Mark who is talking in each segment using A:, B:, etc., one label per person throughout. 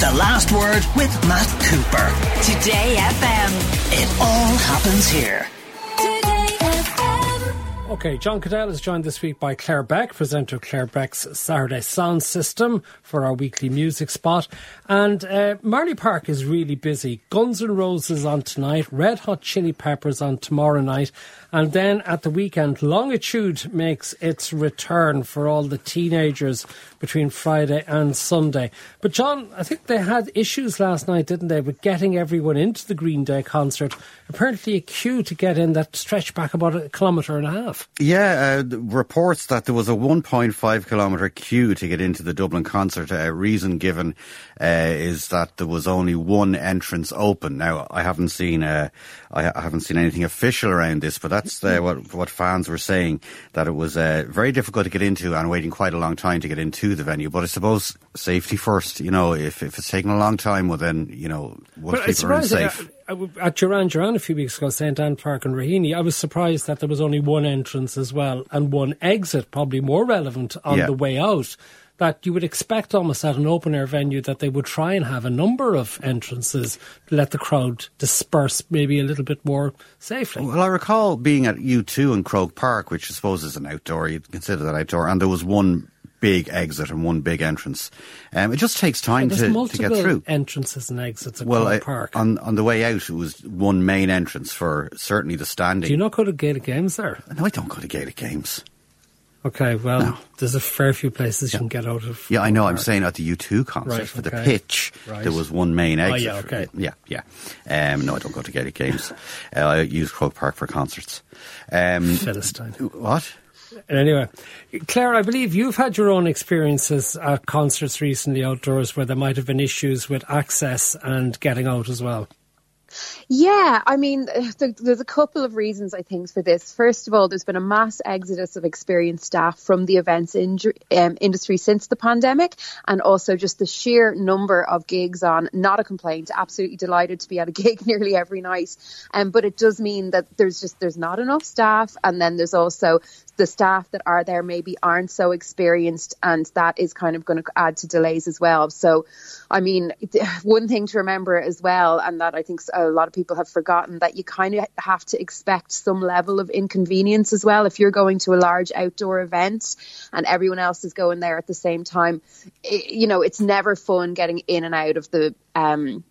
A: The Last Word with Matt Cooper.
B: Today FM.
A: It all happens here. Today FM.
C: Okay, John Caddell is joined this week by Claire Beck, presenter of Claire Beck's Saturday Sound System for our weekly music spot. And uh, Marlay Park is really busy. Guns N' Roses on tonight, Red Hot Chili Peppers on tomorrow night, and then at the weekend, Longitude makes its return for all the teenagers between Friday and Sunday. But John, I think they had issues last night, didn't they, with getting everyone into the Green Day concert. Apparently, a queue to get in that stretched back about a kilometre and a half.
D: Yeah, uh, reports that there was a 1.5 kilometre queue to get into the Dublin concert. A uh, reason given uh, is that there was only one entrance open. Now, I haven't seen uh, I haven't seen anything official around this, but that's uh, what what fans were saying that it was uh, very difficult to get into and waiting quite a long time to get into the venue. But I suppose safety first. You know, if if it's taking a long time, well then you know once but people are safe.
C: Uh, at Duran Duran a few weeks ago, St Anne Park and Raheny, I was surprised that there was only one entrance as well and one exit, probably more relevant on yeah. the way out that you would expect almost at an open air venue that they would try and have a number of entrances to let the crowd disperse maybe a little bit more safely.
D: Well, I recall being at U2 in Croke Park, which I suppose is an outdoor, you'd consider that outdoor, and there was one big exit and one big entrance. Um, it just takes time to, to get through.
C: entrances and exits at
D: well,
C: I, Park.
D: On, on the way out, it was one main entrance for certainly the standing.
C: Do you not go to Gaelic Games there?
D: No, I don't go to Gaelic Games.
C: Okay, well, no. there's a fair few places yeah. you can get out of.
D: Yeah, I know. I'm saying at the U2 concert
C: right,
D: for
C: okay.
D: the pitch, right. there was one main exit.
C: Oh, yeah, okay.
D: For, yeah, yeah. Um, no, I don't go to Gaelic Games. uh, I use Croke Park for concerts. Um,
C: Philistine.
D: What?
C: Anyway, Claire, I believe you've had your own experiences at concerts recently outdoors where there might have been issues with access and getting out as well.
E: Yeah, I mean, there's a couple of reasons I think for this. First of all, there's been a mass exodus of experienced staff from the events in, um, industry since the pandemic, and also just the sheer number of gigs on. Not a complaint. Absolutely delighted to be at a gig nearly every night. Um, but it does mean that there's just there's not enough staff, and then there's also the staff that are there maybe aren't so experienced, and that is kind of going to add to delays as well. So, I mean, one thing to remember as well, and that I think a lot of people have forgotten, that you kind of have to expect some level of inconvenience as well. If you're going to a large outdoor event and everyone else is going there at the same time, it, you know, it's never fun getting in and out of the um,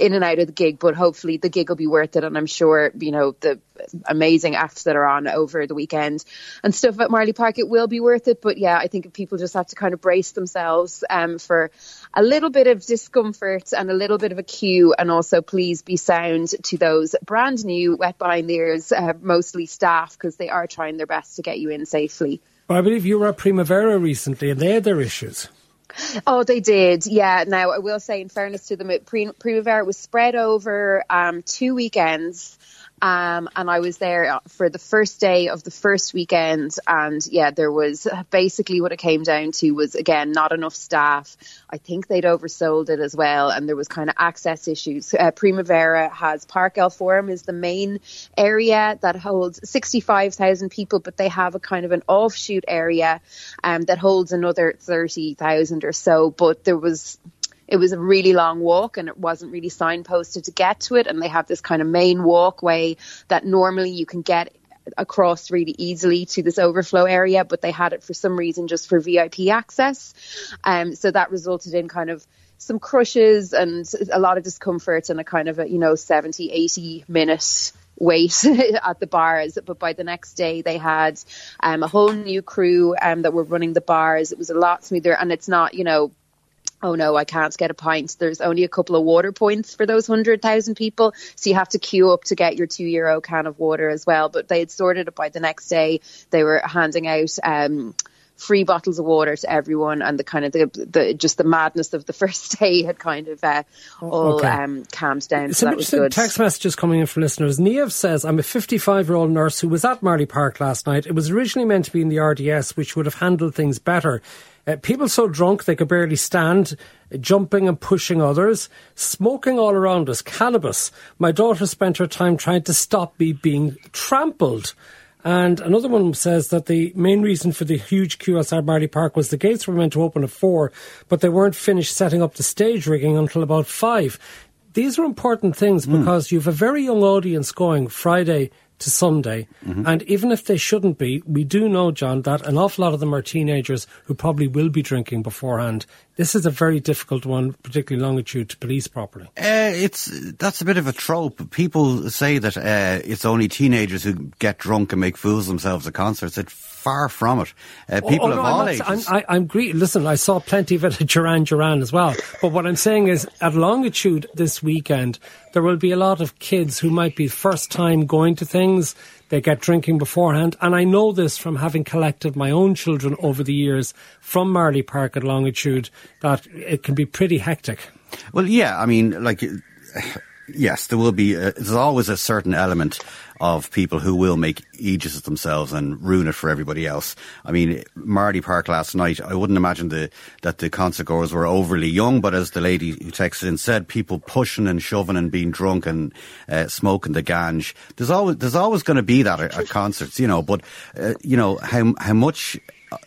E: in and out of the gig, but hopefully the gig will be worth it. And I'm sure, you know, the amazing acts that are on over the weekend and stuff at Marlay Park, it will be worth it. But yeah, I think people just have to kind of brace themselves um, for a little bit of discomfort and a little bit of a queue. And also, please be sound to those brand new wet behind ears, uh, mostly staff, because they are trying their best to get you in safely.
C: Well, I believe you were at Primavera recently and they had their issues.
E: Oh, they did. Yeah. Now, I will say, in fairness to them, it, Primavera was spread over um, two weekends. Um, and I was there for the first day of the first weekend. And yeah, there was basically what it came down to was again, not enough staff. I think they'd oversold it as well. And there was kind of access issues. Uh, Primavera has Parc del Forum is the main area that holds 65,000 people, but they have a kind of an offshoot area um, that holds another 30,000 or so. But there was it was a really long walk and it wasn't really signposted to get to it. And they have this kind of main walkway that normally you can get across really easily to this overflow area, but they had it for some reason just for VIP access. Um, so that resulted in kind of some crushes and a lot of discomfort and a kind of a, you know, 70, 80 minute wait at the bars. But by the next day, they had um, a whole new crew um, that were running the bars. It was a lot smoother, and it's not, you know, oh no, I can't get a pint. There's only a couple of water points for those 100,000 people. So you have to queue up to get your two euro can of water as well. But they had sorted it by the next day. They were handing out, um, free bottles of water to everyone and the kind of the, the just the madness of the first day had kind of uh, all okay. um, calmed down. So
C: Some
E: that was good.
C: Text messages coming in from listeners. Niamh says, I'm a 55 year old nurse who was at Marlay Park last night. It was originally meant to be in the RDS, which would have handled things better. Uh, people so drunk they could barely stand, jumping and pushing others, smoking all around us, cannabis. My daughter spent her time trying to stop me being trampled. And another one says that the main reason for the huge outside Marlay Park was the gates were meant to open at four, but they weren't finished setting up the stage rigging until about five. These are important things hmm. because you have a very young audience going Friday to Sunday. Mm-hmm. And even if they shouldn't be, we do know, John, that an awful lot of them are teenagers who probably will be drinking beforehand. This is a very difficult one, particularly longitude, to police properly.
D: Uh, it's that's a bit of a trope. People say that uh, it's only teenagers who get drunk and make fools of themselves at concerts. It's far from it. Uh, people
C: Oh,
D: of
C: no,
D: all
C: I'm
D: ages.
C: I'm, I, I'm great. Listen, I saw plenty of it at Duran Duran as well. But what I'm saying is, at Longitude this weekend, there will be a lot of kids who might be first time going to things. They get drinking beforehand. And I know this from having collected my own children over the years from Marlay Park at Longitude, that it can be pretty hectic.
D: Well, yeah, I mean, like, yes, there will be, uh, there's always a certain element of people who will make aegis of themselves and ruin it for everybody else. I mean, Marlay Park last night, I wouldn't imagine the, that the concert goers were overly young, but as the lady who texted in said, people pushing and shoving and being drunk and uh, smoking the ganj. There's always, there's always going to be that at, at concerts, you know, but, uh, you know, how, how much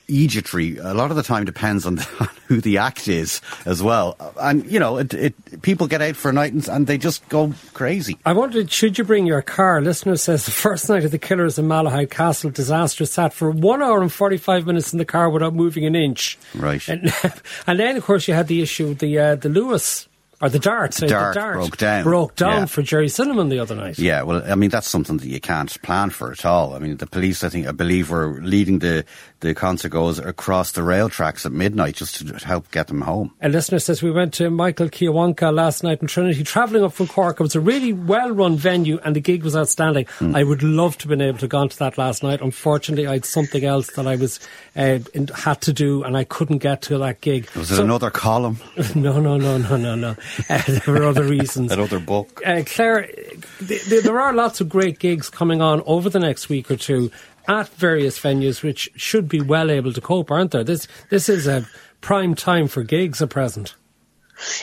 D: Egyptry a lot of the time depends on, on who the act is as well. And, you know, it, it, people get out for a night and, and they just go crazy.
C: I wondered, should you bring your car? Listener says the first night of the Killers in Malahide Castle disaster sat for one hour and 45 minutes in the car without moving an inch.
D: Right.
C: And, and then, of course, you had the issue with the, uh, the Luas, or the Dart. sorry,
D: Dart
C: the Dart
D: broke down.
C: Broke down
D: Yeah.
C: for Gerry Cinnamon the other night.
D: Yeah, well, I mean, that's something that you can't plan for at all. I mean, the police, I think, I believe were leading the, the concert goers across the rail tracks at midnight just to help get them home.
C: A listener says we went to Michael Kiwanuka last night in Trinity, travelling up from Cork. It was a really well-run venue, and the gig was outstanding.
D: Hmm.
C: I would love to have been able to gone to that last night. Unfortunately, I had something else that I was uh, in, had to do, and I couldn't get to that gig.
D: Was it another column?
C: No, no, no, no, no, no. Uh, there were other reasons.
D: Another book?
C: Uh, Claire, th- th- there are lots of great gigs coming on over the next week or two at various venues, which should be well able to cope, aren't there? This this is a prime time for gigs at present.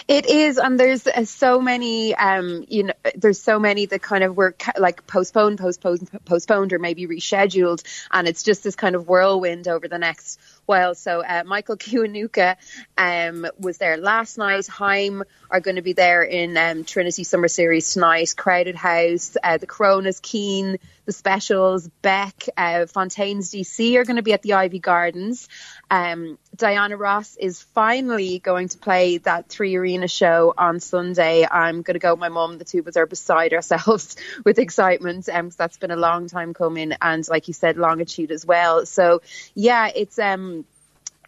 E: It is, and there's uh, so many, um, you know, there's so many that kind of were ca- like postponed, postponed, postponed, or maybe rescheduled, and it's just this kind of whirlwind over the next while. So uh, Michael Kiwanuka um, was there last night. HAIM are going to be there in um, Trinity Summer Series tonight. Crowded House, uh, the Coronas, Keane, the Specials, Beck, uh, Fontaines DC are going to be at the Iveagh Gardens. Um, Diana Ross is finally going to play that three arena show on Sunday. I'm going to go with my mum. The two of us are beside ourselves with excitement. Um, 'cause that's been a long time coming. And like you said, longitude as well. So yeah, it's, um,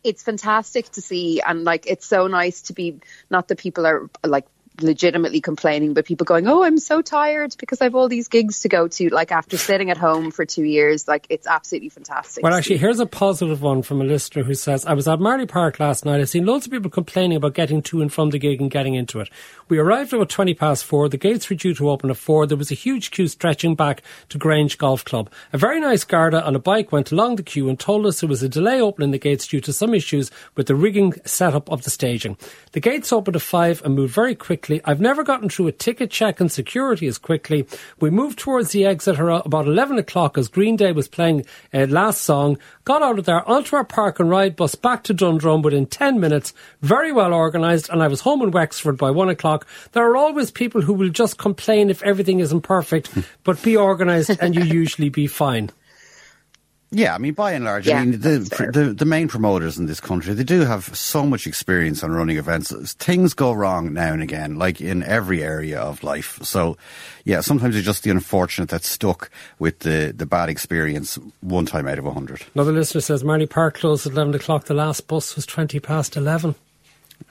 E: it's fantastic to see and like it's so nice to be not that people are like legitimately complaining but people going oh i'm so tired because i have all these gigs to go to like after sitting at home for two years like it's absolutely fantastic
C: Well, actually, here's a positive one from a listener who says, I was at Marlay Park last night. I've seen loads of people complaining about getting to and from the gig and getting into it. We arrived about 20 past four. The gates were due to open at four. There was a huge queue stretching back to Grange Golf Club. A very nice Garda on a bike went along the queue and told us there was a delay opening the gates due to some issues with the rigging setup of the staging. The gates opened at five and moved very quickly. I've never gotten through a ticket check and security as quickly. We moved towards the exit around about 11 o'clock as Green Day was playing uh, last song. Got out of there onto our park and ride bus back to Dundrum within 10 minutes. Very well organised and I was home in Wexford by one o'clock. There are always people who will just complain if everything isn't perfect, but be organised and you usually be fine.
D: Yeah, I mean, by and large,
E: Yeah,
D: I mean, the,
E: that's
D: the the main promoters in this country, they do have so much experience on running events. Things go wrong now and again, like in every area of life. So, yeah, sometimes you're just the unfortunate that's stuck with the, the bad experience one time out of a hundred.
C: Another listener says Marlay Park closed at 11 o'clock. The last bus was 20 past 11.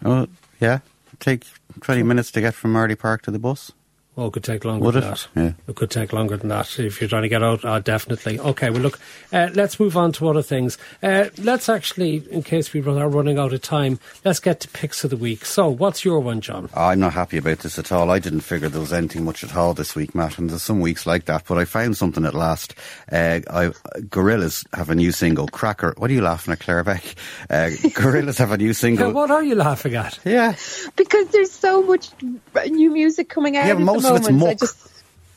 D: Oh, yeah, take 20 minutes to get from Marlay Park to the bus.
C: Oh, it could take longer
D: Would
C: than
D: it?
C: that.
D: Yeah.
C: It could take longer than that if you're trying to get out. Uh, definitely. Okay, well, look, uh, let's move on to other things. Uh, let's actually, in case we run- are running out of time, let's get to picks of the week. So, what's your one, John?
D: I'm not happy about this at all. I didn't figure there was anything much at all this week, Matt, and there's some weeks like that, but I found something at last. Uh, I, Gorillaz have a new single, Cracker. What are you laughing at, Claire Beck? Uh, Gorillaz have a new
C: Yeah,
D: single.
C: what are you laughing at?
D: Yeah.
E: because there's so much new music coming out
D: Yeah,
E: at
D: most of it's muck.
E: just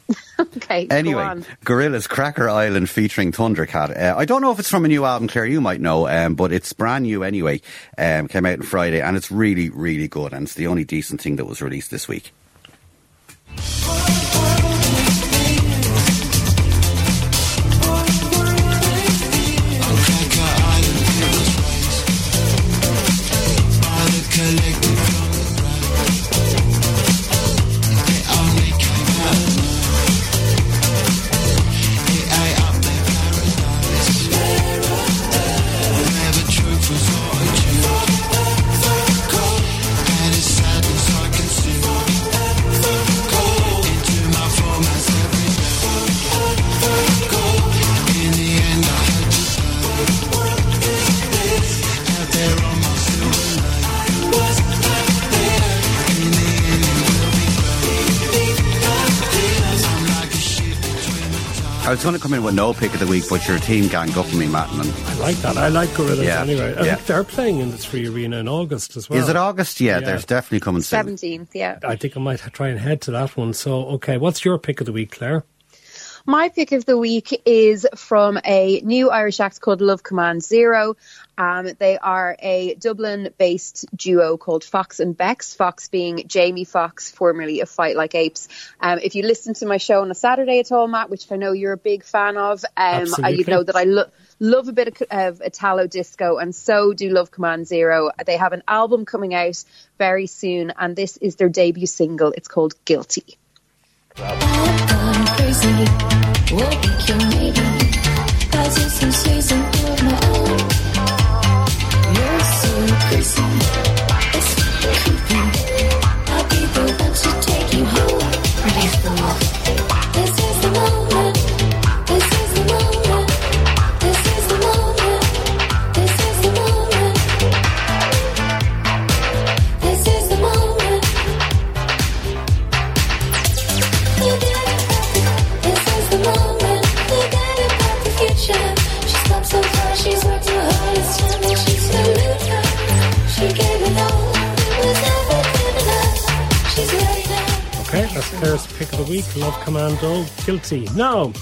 E: okay.
D: Anyway. Gorillaz' Cracker Island featuring Thundercat. Uh, I don't know if it's from a new album, Claire, you might know, um, but it's brand new anyway. Um, came out on Friday and it's really, really good and it's the only decent thing that was released this week. Was going to come in with no pick of the week, but your team ganged up on me, Matt. And
C: I like that. I like Gorillaz
D: Yeah,
C: anyway. I
D: yeah.
C: think they're playing in the Three Arena in August as well.
D: is it August? Yeah,
C: Yeah.
D: there's definitely coming soon.
E: 17th, yeah.
C: I think I might try and head to that one. So, okay, what's your pick of the week, Claire?
E: My pick of the week is from a new Irish act called Love Command Zero. Um, they are a Dublin based duo called Fox and Bex, Fox being Jamie Fox, formerly of Fight Like Apes. Um, if you listen to my show on a Saturday at all, Matt, which I know you're a big fan of, um, uh, you know that I lo- love a bit of, of Italo disco, and so do Love Command Zero. They have an album coming out very soon, and this is their debut single. It's called Guilty.
F: I'm I'll be the one to take you home.
C: Commando, guilty. Now,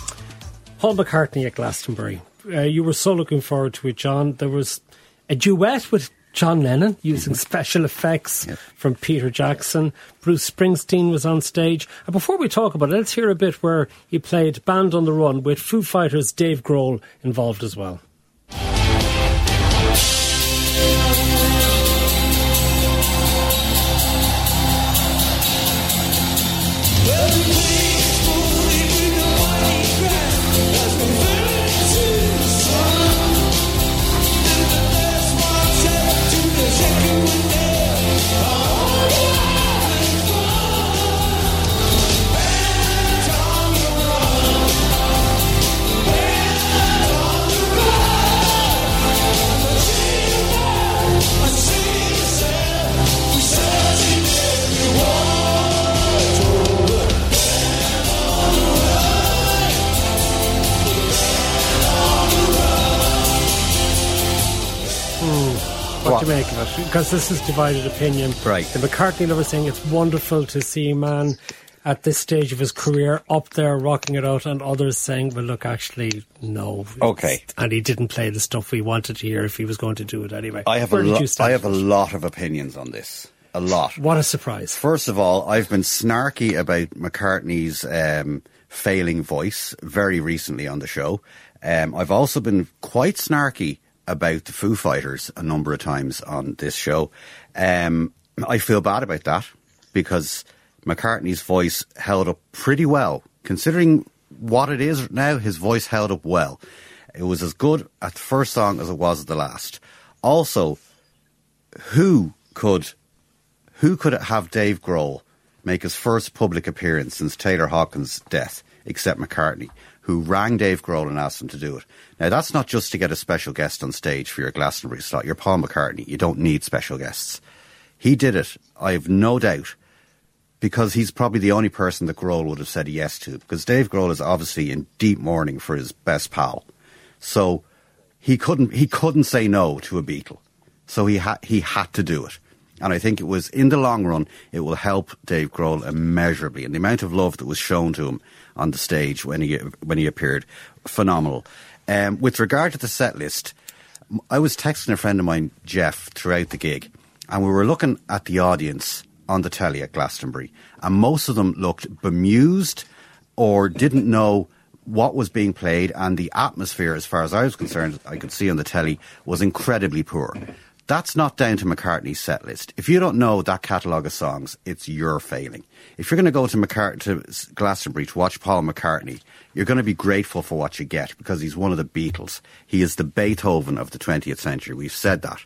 C: Paul McCartney at Glastonbury. Uh, you were so looking forward to it, John. There was a duet with John Lennon using special effects from Peter Jackson. Bruce Springsteen was on stage. And before we talk about it, let's hear a bit where he played Band on the Run with Foo Fighters' Dave Grohl involved as well. Because this is divided opinion.
D: Right.
C: The McCartney lovers saying it's wonderful to see a man at this stage of his career up there rocking it out, and others saying, well, look, actually, no.
D: Okay.
C: And he didn't play the stuff we wanted to hear if he was going to do it anyway.
D: I have
C: Where
D: a lo- I have a lot of opinions on this. A lot.
C: What a surprise.
D: First of all, I've been snarky about McCartney's um, failing voice very recently on the show. Um, I've also been quite snarky about the Foo Fighters a number of times on this show. Um, I feel bad about that because McCartney's voice held up pretty well. Considering what it is now, his voice held up well. It was as good at the first song as it was at the last. Also, who could who could have Dave Grohl make his first public appearance since Taylor Hawkins' death, except McCartney, who rang Dave Grohl and asked him to do it? Now, that's not just to get a special guest on stage for your Glastonbury slot. You're Paul McCartney. You don't need special guests. He did it, I have no doubt, because he's probably the only person that Grohl would have said yes to, because Dave Grohl is obviously in deep mourning for his best pal. So he couldn't, he couldn't say no to a Beatle. So he had, he had to do it. And I think it was in the long run, it will help Dave Grohl immeasurably. And the amount of love that was shown to him on the stage when he when he appeared, phenomenal. Um, with regard to the set list, I was texting a friend of mine, Jeff, throughout the gig, and we were looking at the audience on the telly at Glastonbury, and most of them looked bemused or didn't know what was being played, and the atmosphere, as far as I was concerned, I could see on the telly, was incredibly poor. That's not down to McCartney's set list. If you don't know that catalogue of songs, it's your failing. If you're going to go to, McCart- to Glastonbury to watch Paul McCartney, you're going to be grateful for what you get because he's one of the Beatles. He is the Beethoven of the 20th century. We've said that.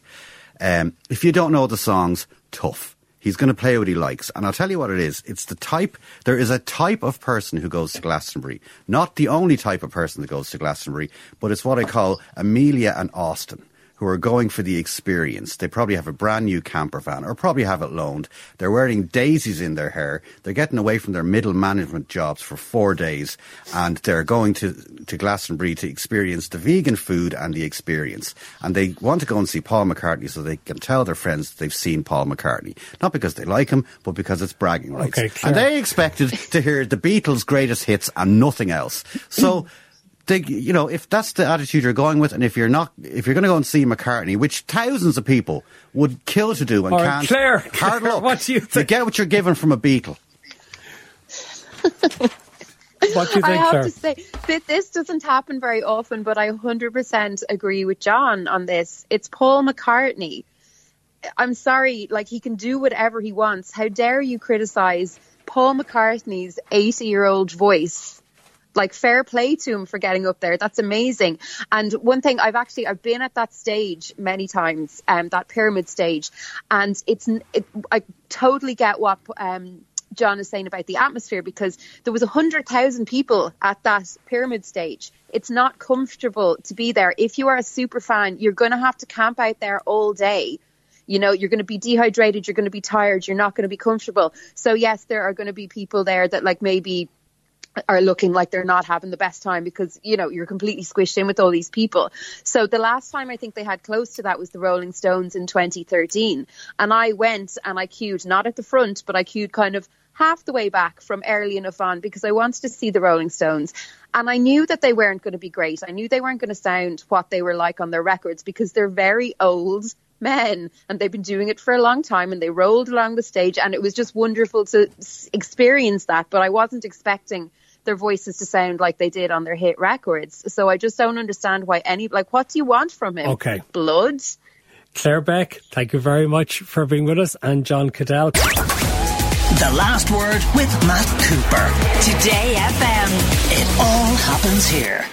D: Um, if you don't know the songs, tough. He's going to play what he likes. And I'll tell you what it is. It's the type, there is a type of person who goes to Glastonbury. Not the only type of person that goes to Glastonbury, but it's what I call Amelia and Austin who are going for the experience. They probably have a brand new camper van or probably have it loaned. They're wearing daisies in their hair. They're getting away from their middle management jobs for four days and they're going to, to Glastonbury to experience the vegan food and the experience. And they want to go and see Paul McCartney so they can tell their friends they've seen Paul McCartney. Not because they like him, but because it's bragging rights.
C: Okay,
D: and they expected to hear the Beatles' greatest hits and nothing else. So, they, you know, if that's the attitude you're going with, and if you're not, if you're going to go and see McCartney, which thousands of people would kill to do and
C: All right,
D: can't,
C: Claire,
D: hard
C: Claire,
D: luck.
C: what do you think?
D: get what you're given from a Beatle.
C: What do you think, I
E: have
C: Claire?
E: to say that this doesn't happen very often, but I 100% agree with John on this. It's Paul McCartney. I'm sorry, like he can do whatever he wants. How dare you criticize Paul McCartney's 80 year old voice? Like fair play to him for getting up there. That's amazing. And one thing I've actually I've been at that stage many times, um, that pyramid stage, and it's it, I totally get what um, John is saying about the atmosphere because there was a hundred thousand people at that pyramid stage. It's not comfortable to be there. If you are a super fan, you're going to have to camp out there all day. You know, you're going to be dehydrated, you're going to be tired, you're not going to be comfortable. So yes, there are going to be people there that like maybe are looking like they're not having the best time because you know you're completely squished in with all these people. So the last time I think they had close to that was the Rolling Stones in 2013, and I went and I queued not at the front, but I queued kind of half the way back from early enough on because I wanted to see the Rolling Stones. And I knew that they weren't going to be great. I knew they weren't going to sound what they were like on their records because they're very old men and they've been doing it for a long time and they rolled along the stage and it was just wonderful to experience that. But I wasn't expecting their voices to sound like they did on their hit records. So I just don't understand why any, like, what do you want from him?
C: Okay.
E: Blood?
C: Claire Beck, thank you very much for being with us, and John Caddell.
A: The last word with Matt Cooper.
B: Today FM.
A: It all happens here.